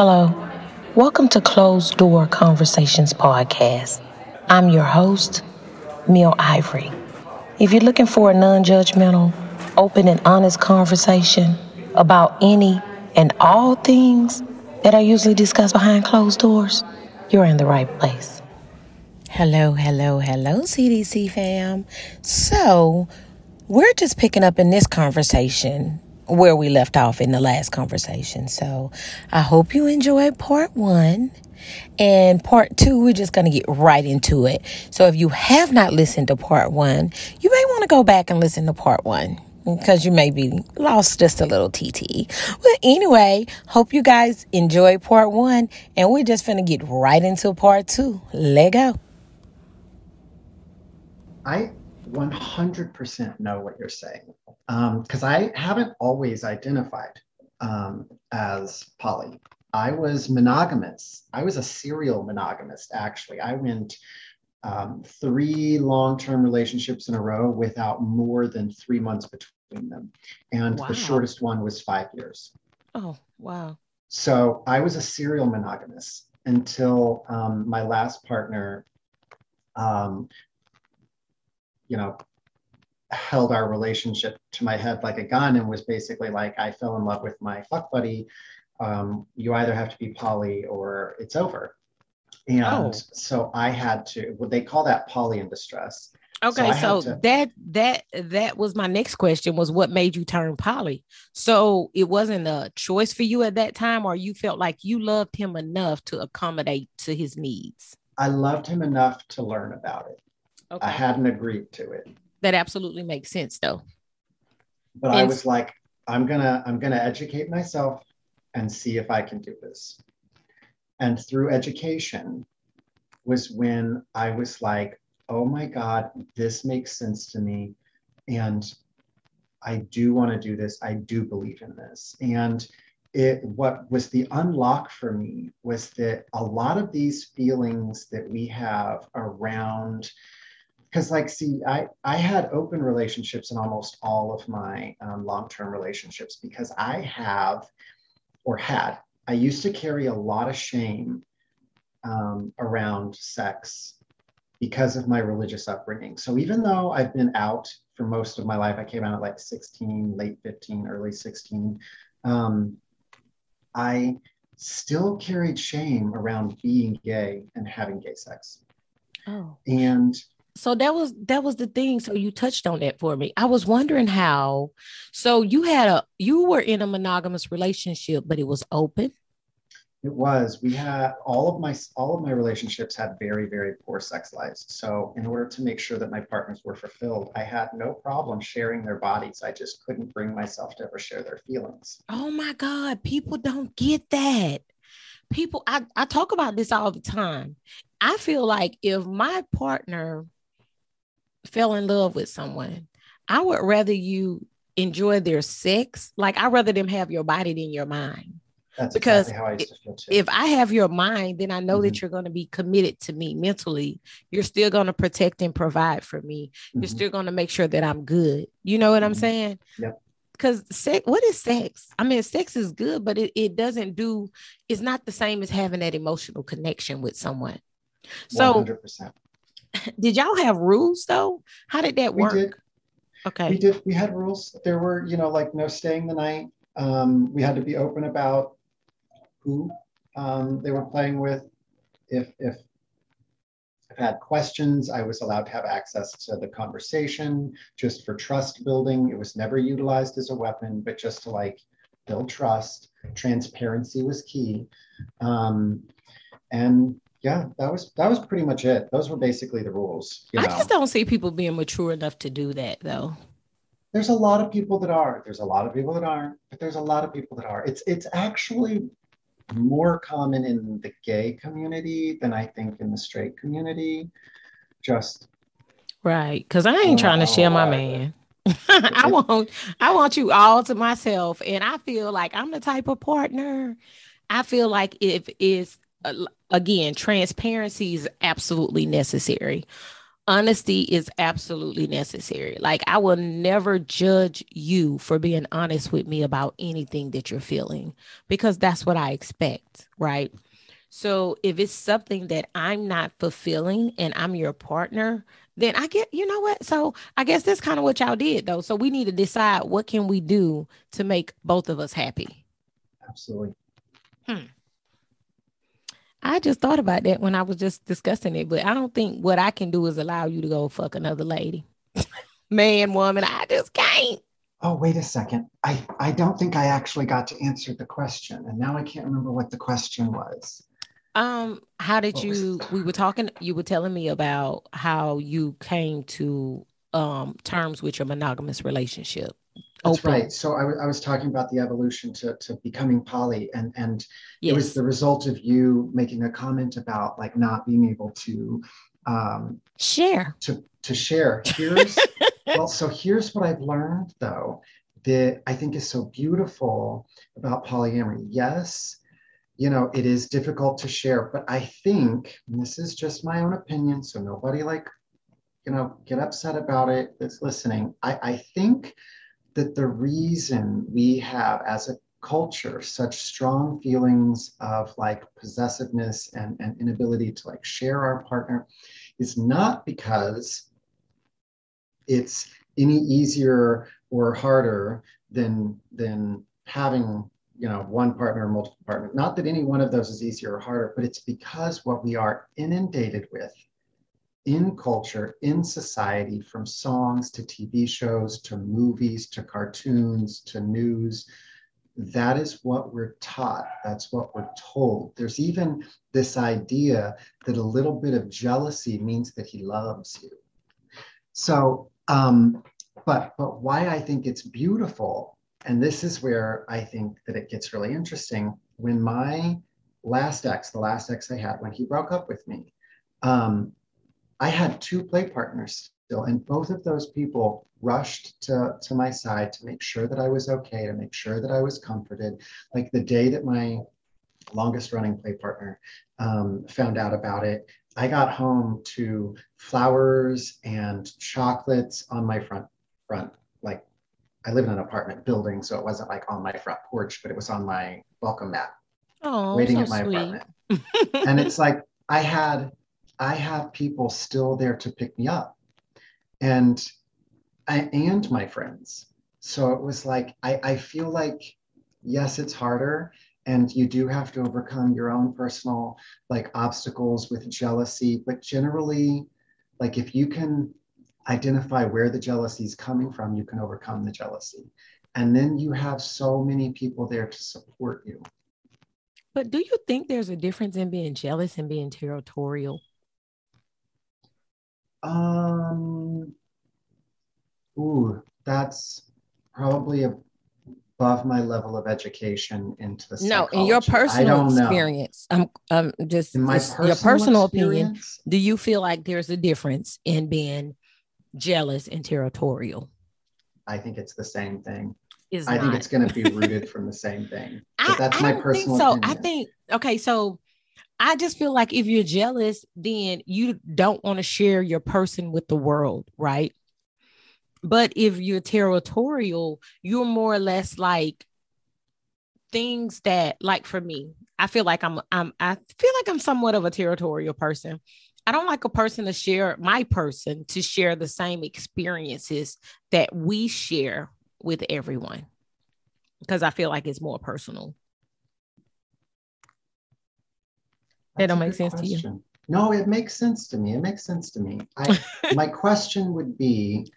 Hello. Welcome to Closed Door Conversations Podcast. I'm your host, Mill Ivory. If you're looking for a non judgmental, open, and honest conversation about any and all things that are usually discussed behind closed doors, you're in the right place. Hello, hello, hello, CDC fam. So, we're just picking up in this conversation where we left off in the last conversation. So, I hope you enjoyed part one. And part two, we're just going to get right into it. So, if you have not listened to part one, you may want to go back and listen to part one because you may be lost just a little TT. But anyway, hope you guys enjoy part one, and we're just going to get right into part two. Let go. I 100% know what you're saying because um, I haven't always identified um, as poly. I was monogamous. I was a serial monogamist, actually. I went um, three long term relationships in a row without more than three months between them. And wow. the shortest one was five years. Oh, wow. So I was a serial monogamous until um, my last partner um, you know, held our relationship to my head like a gun and was basically like, I fell in love with my fuck buddy. Um, you either have to be poly or it's over. And oh. so I had to, what they call that poly in distress. Okay, so, so to, that that that was my next question was what made you turn poly? So it wasn't a choice for you at that time, or you felt like you loved him enough to accommodate to his needs. I loved him enough to learn about it. Okay. I hadn't agreed to it. That absolutely makes sense though. But and I was like, I'm gonna, I'm gonna educate myself and see if I can do this. And through education was when I was like, oh my God, this makes sense to me. And I do want to do this. I do believe in this. And it what was the unlock for me was that a lot of these feelings that we have around because like see i i had open relationships in almost all of my um, long-term relationships because i have or had i used to carry a lot of shame um, around sex because of my religious upbringing so even though i've been out for most of my life i came out at like 16 late 15 early 16 um, i still carried shame around being gay and having gay sex oh. and so that was that was the thing. So you touched on that for me. I was wondering how so you had a you were in a monogamous relationship but it was open? It was. We had all of my all of my relationships had very very poor sex lives. So in order to make sure that my partners were fulfilled i had no problem sharing their bodies. I just couldn't bring myself to ever share their feelings. Oh my god. People don't get that. People I, I talk about this all the time. I feel like if my partner fell in love with someone, I would rather you enjoy their sex. Like I'd rather them have your body than your mind. That's because exactly I if I have your mind, then I know mm-hmm. that you're going to be committed to me mentally. You're still going to protect and provide for me. Mm-hmm. You're still going to make sure that I'm good. You know what mm-hmm. I'm saying? Yep. Because sex, what is sex? I mean, sex is good, but it, it doesn't do, it's not the same as having that emotional connection with someone. So 100%. did y'all have rules though? How did that work? We did. Okay. We did. We had rules. There were, you know, like no staying the night. Um, we had to be open about who um, they were playing with. If if I had questions, I was allowed to have access to the conversation just for trust building. It was never utilized as a weapon, but just to like build trust. Transparency was key. Um, and yeah, that was that was pretty much it. Those were basically the rules. I know. just don't see people being mature enough to do that though. There's a lot of people that are. There's a lot of people that aren't, but there's a lot of people that are. It's it's actually more common in the gay community than I think in the straight community. Just right, because I ain't trying to share my man. I want I want you all to myself, and I feel like I'm the type of partner. I feel like if it's again, transparency is absolutely necessary. honesty is absolutely necessary. Like I will never judge you for being honest with me about anything that you're feeling because that's what I expect, right? So if it's something that I'm not fulfilling and I'm your partner, then I get, you know what? So I guess that's kind of what y'all did though. So we need to decide what can we do to make both of us happy. Absolutely. Hmm. I just thought about that when I was just discussing it, but I don't think what I can do is allow you to go fuck another lady. Man, woman, I just can't. Oh, wait a second. I, I don't think I actually got to answer the question. And now I can't remember what the question was. Um, how did you we were talking you were telling me about how you came to um terms with your monogamous relationship. That's Open. right. So I, w- I was talking about the evolution to, to becoming poly, and and yes. it was the result of you making a comment about like not being able to um, share to to share. Here's well, so here's what I've learned though that I think is so beautiful about polyamory. Yes, you know it is difficult to share, but I think this is just my own opinion, so nobody like you know get upset about it that's listening. I I think that the reason we have as a culture such strong feelings of like possessiveness and, and inability to like share our partner is not because it's any easier or harder than than having you know one partner or multiple partners. Not that any one of those is easier or harder but it's because what we are inundated with in culture, in society, from songs to TV shows to movies to cartoons to news. That is what we're taught. That's what we're told. There's even this idea that a little bit of jealousy means that he loves you. So, um, but but why I think it's beautiful, and this is where I think that it gets really interesting. When my last ex, the last ex I had, when he broke up with me, um, I had two play partners still, and both of those people rushed to, to my side to make sure that I was okay, to make sure that I was comforted. Like the day that my longest running play partner um, found out about it, I got home to flowers and chocolates on my front front. Like I live in an apartment building, so it wasn't like on my front porch, but it was on my welcome mat, oh, waiting so at my sweet. apartment. and it's like I had I have people still there to pick me up and I, and my friends. So it was like, I, I feel like, yes, it's harder and you do have to overcome your own personal like obstacles with jealousy, but generally, like if you can identify where the jealousy is coming from, you can overcome the jealousy. And then you have so many people there to support you. But do you think there's a difference in being jealous and being territorial? Um, ooh, that's probably above my level of education into the no in your personal experience i'm um just, in my personal your personal opinion do you feel like there's a difference in being jealous and territorial? I think it's the same thing. Is i not. think it's going to be rooted from the same thing but I, that's I my personal so. Opinion. i think okay so I just feel like if you're jealous, then you don't want to share your person with the world, right? But if you're territorial, you're more or less like things that, like for me, I feel like I'm, I'm, I feel like I'm somewhat of a territorial person. I don't like a person to share my person to share the same experiences that we share with everyone because I feel like it's more personal. That don't make sense question. to you. No, it makes sense to me. It makes sense to me. I, my question would be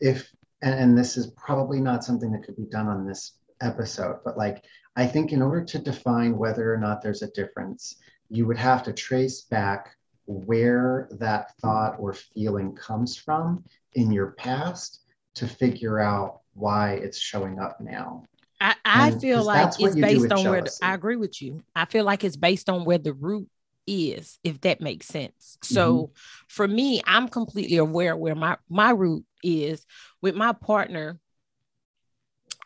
if, and, and this is probably not something that could be done on this episode, but like, I think in order to define whether or not there's a difference, you would have to trace back where that thought or feeling comes from in your past to figure out why it's showing up now. I, I feel like it's based on where the, I agree with you. I feel like it's based on where the root is, if that makes sense. So mm-hmm. for me, I'm completely aware where my my root is with my partner.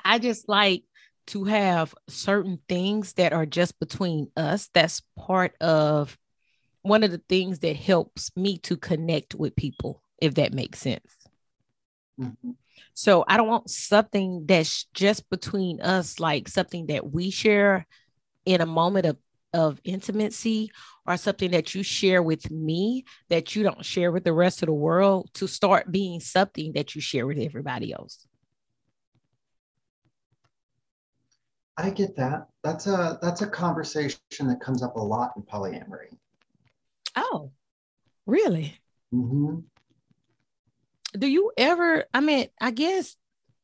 I just like to have certain things that are just between us. That's part of one of the things that helps me to connect with people, if that makes sense. Mm-hmm. So I don't want something that's just between us, like something that we share in a moment of, of intimacy or something that you share with me that you don't share with the rest of the world to start being something that you share with everybody else. I get that. That's a that's a conversation that comes up a lot in polyamory. Oh, really? Mm-hmm. Do you ever? I mean, I guess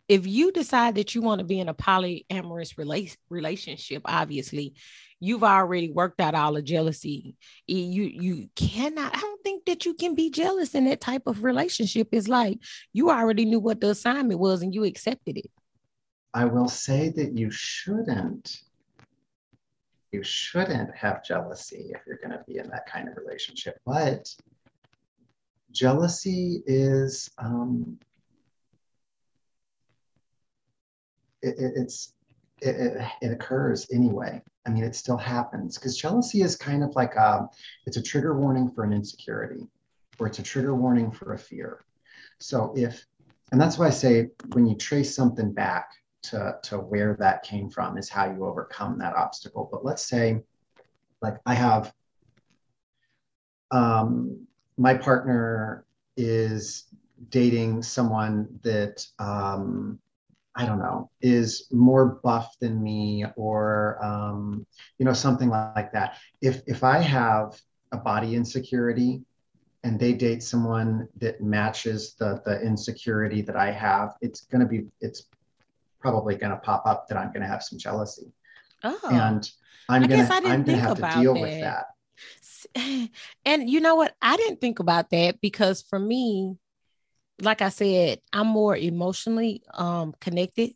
if you decide that you want to be in a polyamorous rela- relationship, obviously, you've already worked out all the jealousy. You you cannot. I don't think that you can be jealous in that type of relationship. It's like you already knew what the assignment was and you accepted it. I will say that you shouldn't. You shouldn't have jealousy if you're going to be in that kind of relationship. But jealousy is um, it, it, it's it, it, occurs anyway. I mean, it still happens because jealousy is kind of like a, um, it's a trigger warning for an insecurity, or it's a trigger warning for a fear. So if, and that's why I say when you trace something back, to, to where that came from is how you overcome that obstacle. But let's say, like, I have um, my partner is dating someone that um, I don't know is more buff than me, or um, you know something like that. If if I have a body insecurity and they date someone that matches the the insecurity that I have, it's gonna be it's probably going to pop up that I'm going to have some jealousy. Oh, and I'm going to I'm going to have to deal that. with that. And you know what? I didn't think about that because for me, like I said, I'm more emotionally um, connected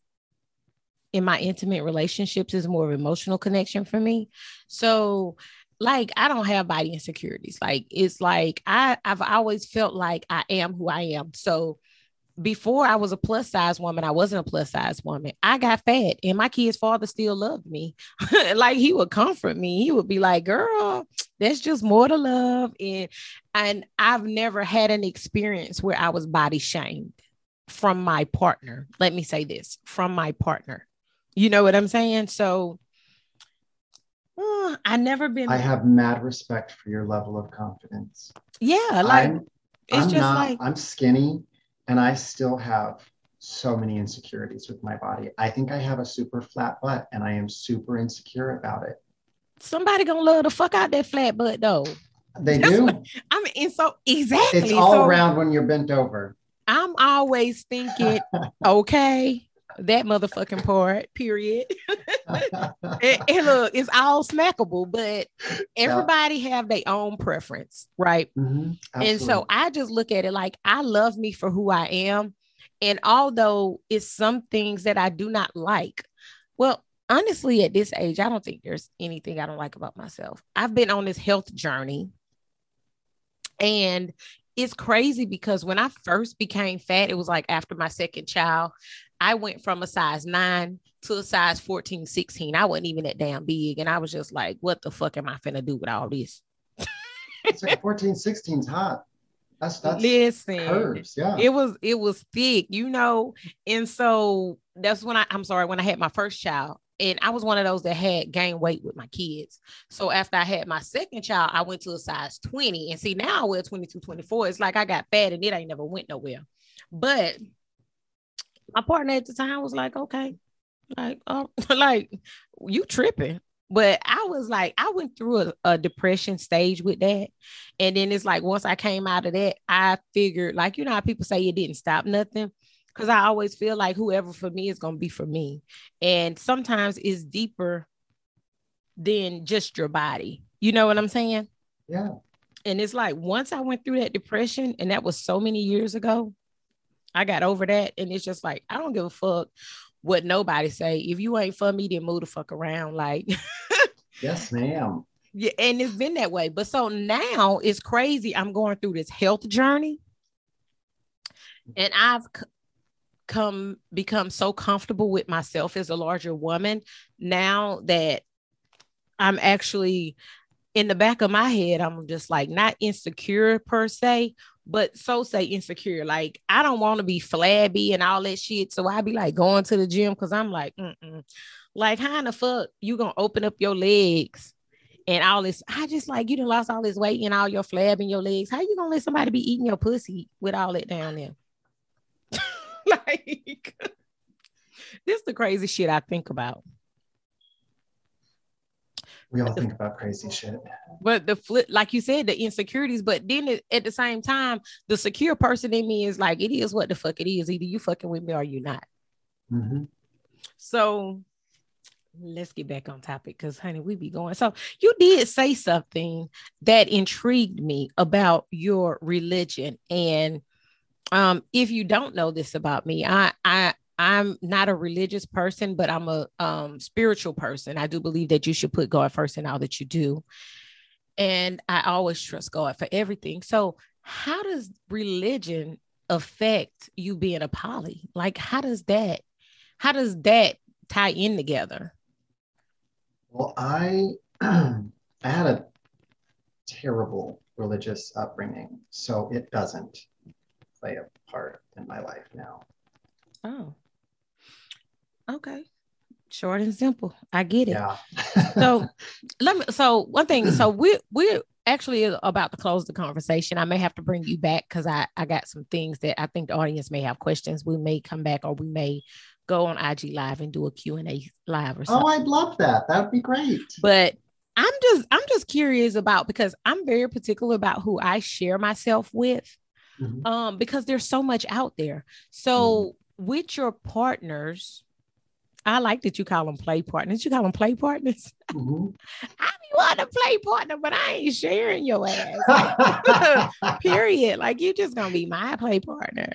in my intimate relationships is more of emotional connection for me. So like I don't have body insecurities. Like it's like I I've always felt like I am who I am. So before I was a plus size woman, I wasn't a plus size woman. I got fat, and my kid's father still loved me. like he would comfort me. He would be like, "Girl, that's just more to love." And and I've never had an experience where I was body shamed from my partner. Let me say this: from my partner. You know what I'm saying? So uh, I never been. I have mad respect for your level of confidence. Yeah, like I'm, it's I'm just not, like I'm skinny and I still have so many insecurities with my body. I think I have a super flat butt and I am super insecure about it. Somebody gonna love the fuck out that flat butt though. They do. I mean, and so exactly. It's all so, around when you're bent over. I'm always thinking, okay, that motherfucking part, period. and, and, look, it's all snackable, but everybody yeah. have their own preference, right? Mm-hmm. And so I just look at it like I love me for who I am. And although it's some things that I do not like, well, honestly, at this age, I don't think there's anything I don't like about myself. I've been on this health journey. And it's crazy because when I first became fat, it was like after my second child, I went from a size nine to a size 14, 16. I wasn't even that damn big. And I was just like, what the fuck am I finna do with all this? it's like 14, 16 is hot. That's that's listen curves, yeah. It was it was thick, you know. And so that's when I I'm sorry, when I had my first child, and I was one of those that had gained weight with my kids. So after I had my second child, I went to a size 20. And see, now I wear 22, 24. It's like I got fat and it ain't never went nowhere. But my partner at the time was like, okay, like, oh, like you tripping. But I was like, I went through a, a, depression stage with that. And then it's like, once I came out of that, I figured, like, you know how people say it didn't stop nothing? Because I always feel like whoever for me is going to be for me. And sometimes it's deeper than just your body. You know what I'm saying? Yeah. And it's like, once I went through that depression, and that was so many years ago, I got over that. And it's just like, I don't give a fuck what nobody say. If you ain't for me, then move the fuck around. Like, yes, ma'am. Yeah, and it's been that way. But so now it's crazy. I'm going through this health journey. And I've c- come become so comfortable with myself as a larger woman now that I'm actually in the back of my head, I'm just like not insecure per se, but so say insecure. Like I don't want to be flabby and all that shit. So I be like going to the gym because I'm like, Mm-mm. like how in the fuck you gonna open up your legs and all this? I just like you done lost all this weight and all your flab in your legs. How you gonna let somebody be eating your pussy with all that down there? like this is the crazy shit I think about. We all think about crazy shit. But the flip, like you said, the insecurities, but then it, at the same time, the secure person in me is like, it is what the fuck it is. Either you fucking with me or you not. Mm-hmm. So let's get back on topic because honey, we be going. So you did say something that intrigued me about your religion. And um, if you don't know this about me, I I I'm not a religious person, but I'm a um, spiritual person. I do believe that you should put God first in all that you do. And I always trust God for everything. So, how does religion affect you being a poly? Like, how does that, how does that tie in together? Well, I, I had a terrible religious upbringing, so it doesn't play a part in my life now. Oh, Okay. Short and simple. I get it. Yeah. so let me so one thing. So we we're actually about to close the conversation. I may have to bring you back because I, I got some things that I think the audience may have questions. We may come back or we may go on IG live and do a Q&A live or something. Oh, I'd love that. That would be great. But I'm just I'm just curious about because I'm very particular about who I share myself with. Mm-hmm. Um, because there's so much out there. So mm-hmm. with your partners, I like that you call them play partners. You call them play partners. Mm-hmm. I want a play partner, but I ain't sharing your ass. period. Like you just gonna be my play partner.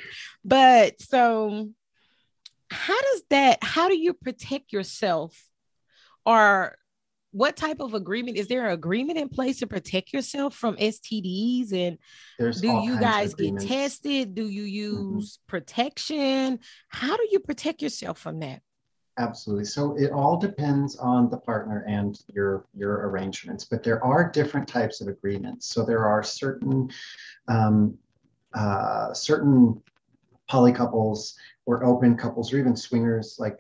But so how does that, how do you protect yourself? Or what type of agreement is there an agreement in place to protect yourself from STDs and There's do you guys get tested? Do you mm-hmm. use mm-hmm. protection? How do you protect yourself from that? Absolutely. So it all depends on the partner and your your arrangements, but there are different types of agreements. So there are certain um, uh, certain poly couples or open couples or even swingers like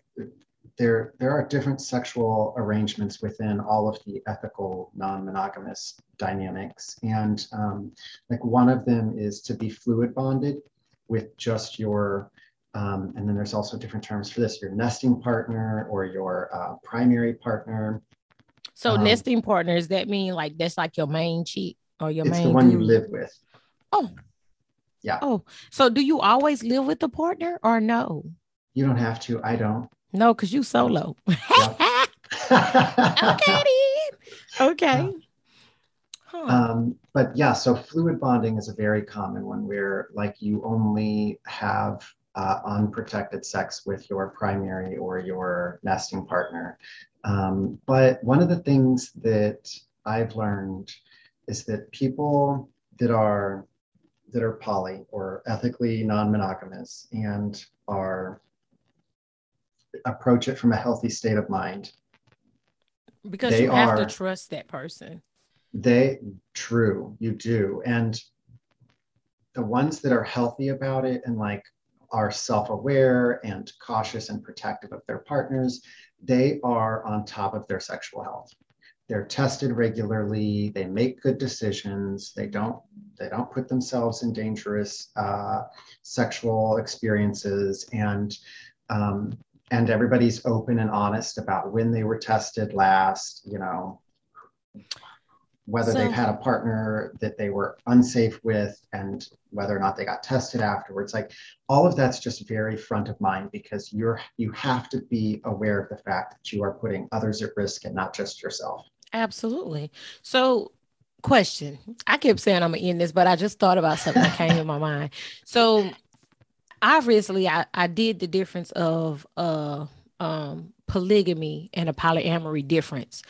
there there are different sexual arrangements within all of the ethical non-monogamous dynamics and um, like one of them is to be fluid bonded with just your um, and then there's also different terms for this, your nesting partner or your uh, primary partner. So um, nesting partners, that mean like that's like your main cheat or your it's main the one dude. you live with. Oh. Yeah. Oh, so do you always live with the partner or no? You don't have to. I don't. No, because you solo. okay. Okay. Huh. Um, but yeah, so fluid bonding is a very common one where like you only have uh, unprotected sex with your primary or your nesting partner. Um, but one of the things that I've learned is that people that are that are poly or ethically non-monogamous and are approach it from a healthy state of mind because you have are, to trust that person they true you do and the ones that are healthy about it and like are self aware and cautious and protective of their partners, they are on top of their sexual health. They're tested regularly. They make good decisions. They don't. They don't put themselves in dangerous uh, sexual experiences, and um, and everybody's open and honest about when they were tested last. You know, whether so, they've had a partner that they were unsafe with and whether or not they got tested afterwards. Like all of that's just very front of mind because you're you have to be aware of the fact that you are putting others at risk and not just yourself. Absolutely. So question. I kept saying i'm gonna end this but i just thought about something that came in my mind. So obviously i i did the difference of uh um polygamy and a polyamory difference.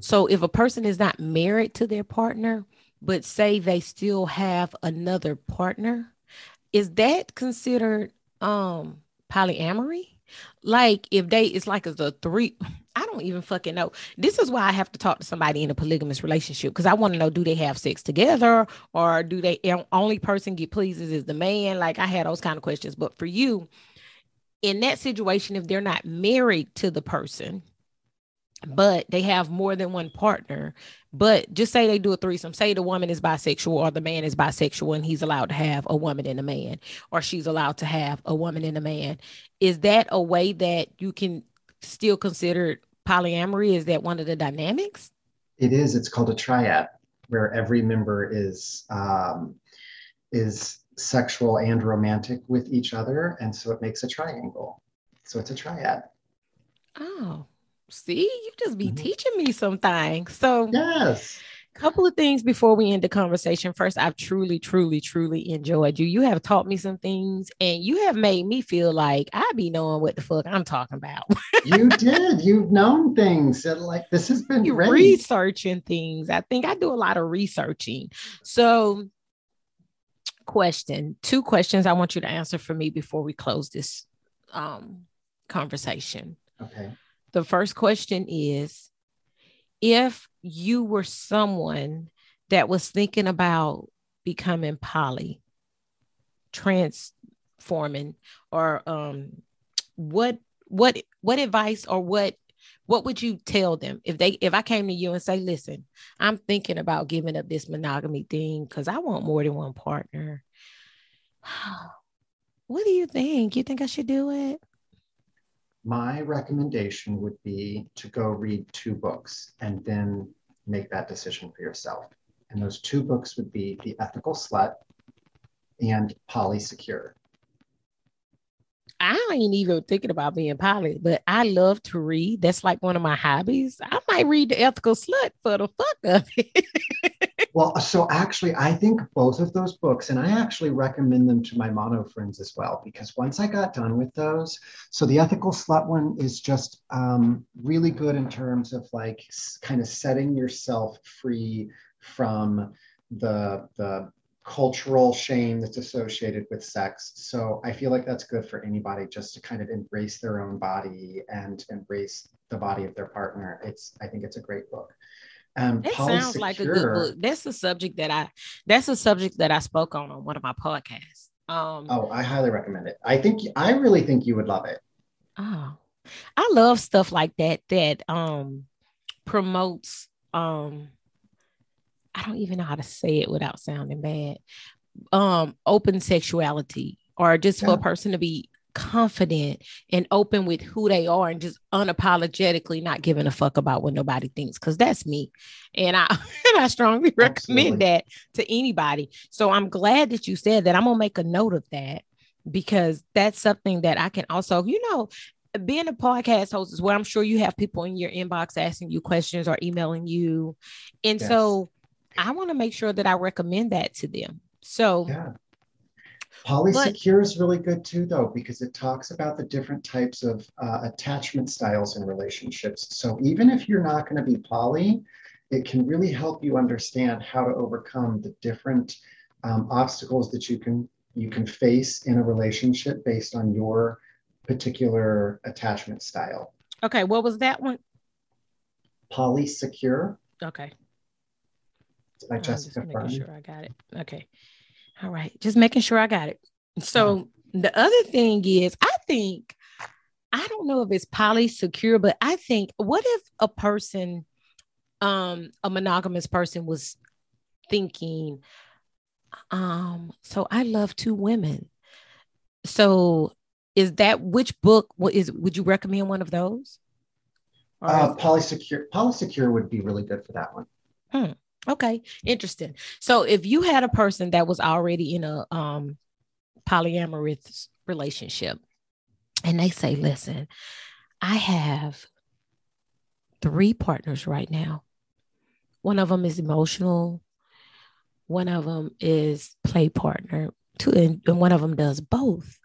So if a person is not married to their partner, but say they still have another partner, is that considered um polyamory? Like if they, it's like it's a three. I don't even fucking know. This is why I have to talk to somebody in a polygamous relationship because I want to know: do they have sex together, or do they only person get pleases is the man? Like I had those kind of questions. But for you, in that situation, if they're not married to the person, but they have more than one partner. But just say they do a threesome, say the woman is bisexual or the man is bisexual and he's allowed to have a woman and a man, or she's allowed to have a woman and a man. Is that a way that you can still consider polyamory? Is that one of the dynamics? It is. It's called a triad, where every member is um, is sexual and romantic with each other, and so it makes a triangle. So it's a triad. Oh, see, you just be mm-hmm. teaching me some things. So yes. Couple of things before we end the conversation. First, I've truly, truly, truly enjoyed you. You have taught me some things and you have made me feel like I be knowing what the fuck I'm talking about. you did. You've known things. that like this has been great. researching things. I think I do a lot of researching. So question, two questions I want you to answer for me before we close this um, conversation. Okay. The first question is if you were someone that was thinking about becoming poly, transforming, or um, what what what advice or what what would you tell them if they if I came to you and say, listen, I'm thinking about giving up this monogamy thing because I want more than one partner. What do you think? You think I should do it? my recommendation would be to go read two books and then make that decision for yourself. And those two books would be The Ethical Slut and Polysecure. I ain't even thinking about being poly, but I love to read. That's like one of my hobbies. I might read The Ethical Slut for the fuck of it. Well, so actually, I think both of those books, and I actually recommend them to my mono friends as well, because once I got done with those, so the ethical slut one is just um, really good in terms of like kind of setting yourself free from the the cultural shame that's associated with sex. So I feel like that's good for anybody just to kind of embrace their own body and embrace the body of their partner. It's I think it's a great book. Um, that sounds like a good book. That's a subject that I that's a subject that I spoke on on one of my podcasts. Um, oh, I highly recommend it. I think I really think you would love it. Oh, I love stuff like that that um promotes um I don't even know how to say it without sounding bad. Um, open sexuality or just yeah. for a person to be confident and open with who they are and just unapologetically not giving a fuck about what nobody thinks because that's me and i and i strongly recommend Absolutely. that to anybody so i'm glad that you said that i'm gonna make a note of that because that's something that i can also you know being a podcast host is where i'm sure you have people in your inbox asking you questions or emailing you and yes. so i want to make sure that i recommend that to them so yeah Polysecure is really good too, though, because it talks about the different types of uh, attachment styles in relationships. So even if you're not going to be poly, it can really help you understand how to overcome the different um, obstacles that you can you can face in a relationship based on your particular attachment style. Okay, what was that one? Polysecure. Okay. It's by Jessica Making Sure, I got it. Okay. All right. Just making sure I got it. So the other thing is, I think, I don't know if it's poly secure, but I think, what if a person, um, a monogamous person was thinking, um, so I love two women. So is that which book what is would you recommend one of those? Uh, polysecure polysecure would be really good for that one. Hmm. Okay, interesting. So if you had a person that was already in a um polyamorous relationship and they say, "Listen, I have three partners right now. One of them is emotional, one of them is play partner, two and, one of them does both.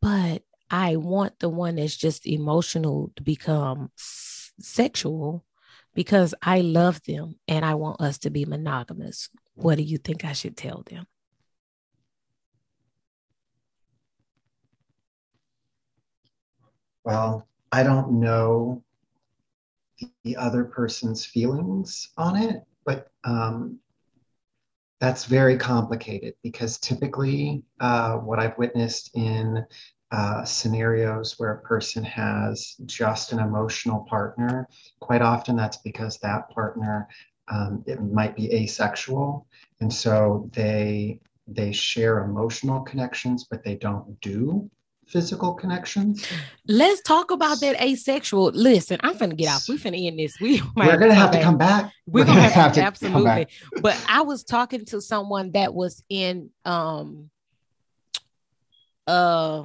But I want the one that's just emotional to become s- sexual because I love them and I want us to be monogamous. What do you think I should tell them? well, I don't know the other person's feelings on it, but um, that's very complicated because typically uh, what I've witnessed in uh, scenarios where a person has just an emotional partner, quite often that's because that partner um, it might be asexual, and so they they share emotional connections, but they don't do physical connections. Let's talk about that asexual. Listen, I'm finna get off. We finna end this. We we're gonna have to come back. We're, gonna, gonna, have, to absolutely. But I was talking to someone that was in um uh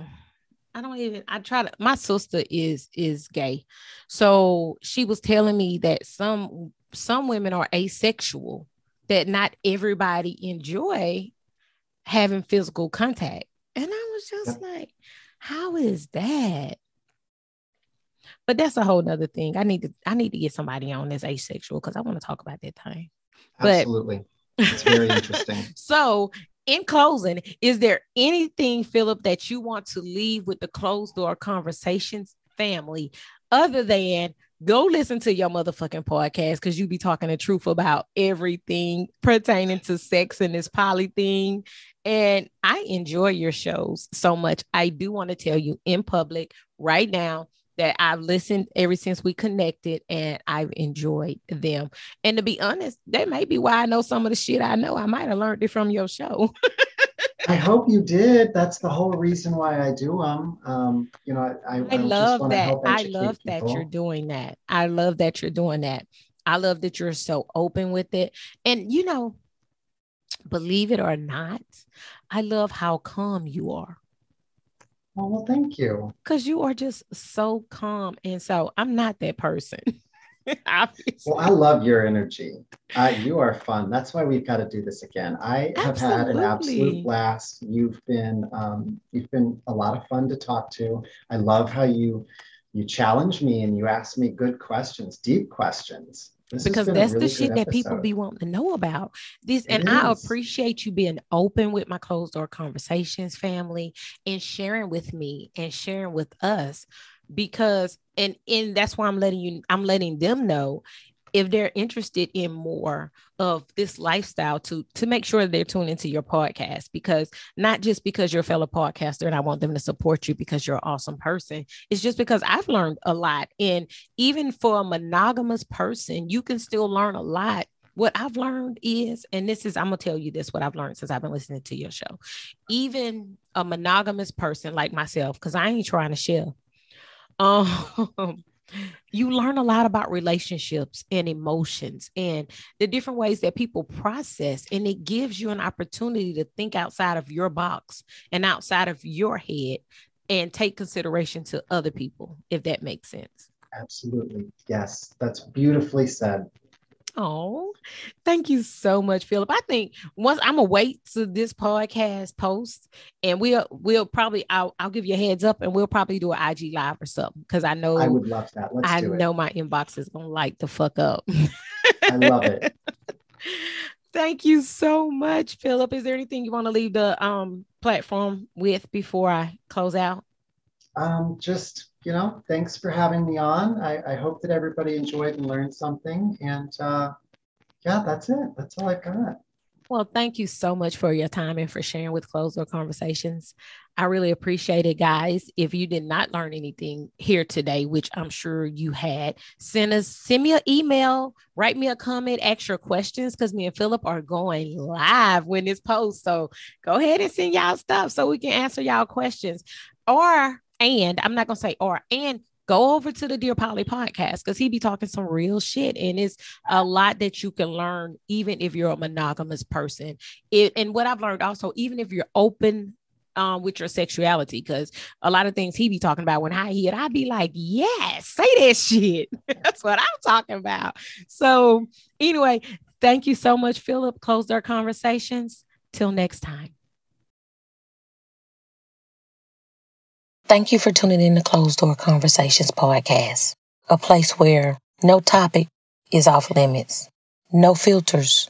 I don't even I try to my sister is is gay. So she was telling me that some some women are asexual, that not everybody enjoy having physical contact. And I was just like, how is that? But that's a whole nother thing. I need to I need to get somebody on this asexual because I want to talk about that thing. Absolutely. it's very interesting. So in closing, is there anything, Philip, that you want to leave with the closed door conversations family other than go listen to your motherfucking podcast because you be talking the truth about everything pertaining to sex and this poly thing. And I enjoy your shows so much. I do want to tell you in public right now that I've listened ever since we connected and I've enjoyed them. And to be honest, that may be why I know some of the shit I know. I might have learned it from your show. I hope you did. That's the whole reason why I do them. Um, you know, I, I, I love that. I love people. that you're doing that. I love that you're doing that. I love that you're so open with it. And you know, believe it or not, I love how calm you are. Oh, well, thank you. Because you are just so calm. And so I'm not that person. well, I love your energy. Uh, you are fun. That's why we've got to do this again. I have Absolutely. had an absolute blast. You've been um, you've been a lot of fun to talk to. I love how you you challenge me and you ask me good questions, deep questions. This because that's really the shit that people be wanting to know about this it and is. i appreciate you being open with my closed door conversations family and sharing with me and sharing with us because and and that's why I'm letting you I'm letting them know if they're interested in more of this lifestyle to to make sure they're tuning into your podcast because not just because you're a fellow podcaster and I want them to support you because you're an awesome person. It's just because I've learned a lot. And even for a monogamous person you can still learn a lot. What I've learned is, and this is, I'm gonna tell you this, what I've learned since I've been listening to your show. Even a monogamous person like myself, because I ain't trying to share um, you learn a lot about relationships and emotions and the different ways that people process and it gives you an opportunity to think outside of your box and outside of your head and take consideration to other people if that makes sense. Absolutely. Yes that's beautifully said Oh, thank you so much, Philip. I think once I'm gonna wait to this podcast post, and we'll we'll probably I'll I'll give you a heads up, and we'll probably do an IG live or something because I know I would love that. Let's I know my inbox is gonna like the fuck up. I love it. Thank you so much, Philip. Is there anything you want to leave the um platform with before I close out? Um, just you know, thanks for having me on. I, I hope that everybody enjoyed and learned something. And uh, yeah, that's it. That's all I've got. Well, thank you so much for your time and for sharing with Closed Door Conversations. I really appreciate it, guys. If you did not learn anything here today, which I'm sure you had, send us send me an email, write me a comment, ask your questions because me and Philip are going live when this post. So go ahead and send y'all stuff so we can answer y'all questions. Or and I'm not gonna say or and go over to the Dear Polly podcast because he be talking some real shit. And it's a lot that you can learn, even if you're a monogamous person. It, and what I've learned also, even if you're open um, with your sexuality, because a lot of things he be talking about when I hear it, I'd be like, yes, say that shit. That's what I'm talking about. So anyway, thank you so much, Philip. Closed Door Conversations. Till next time. Thank you for tuning in to Closed Door Conversations podcast, a place where no topic is off limits, no filters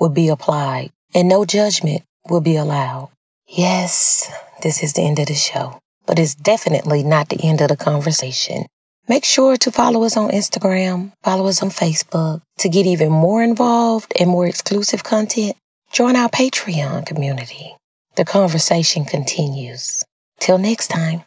will be applied, and no judgment will be allowed. Yes, this is the end of the show. but it's definitely not the end of the conversation. Make sure to follow us on Instagram, follow us on Facebook. To get even more involved and more exclusive content, join our Patreon community. The conversation continues. Till next time.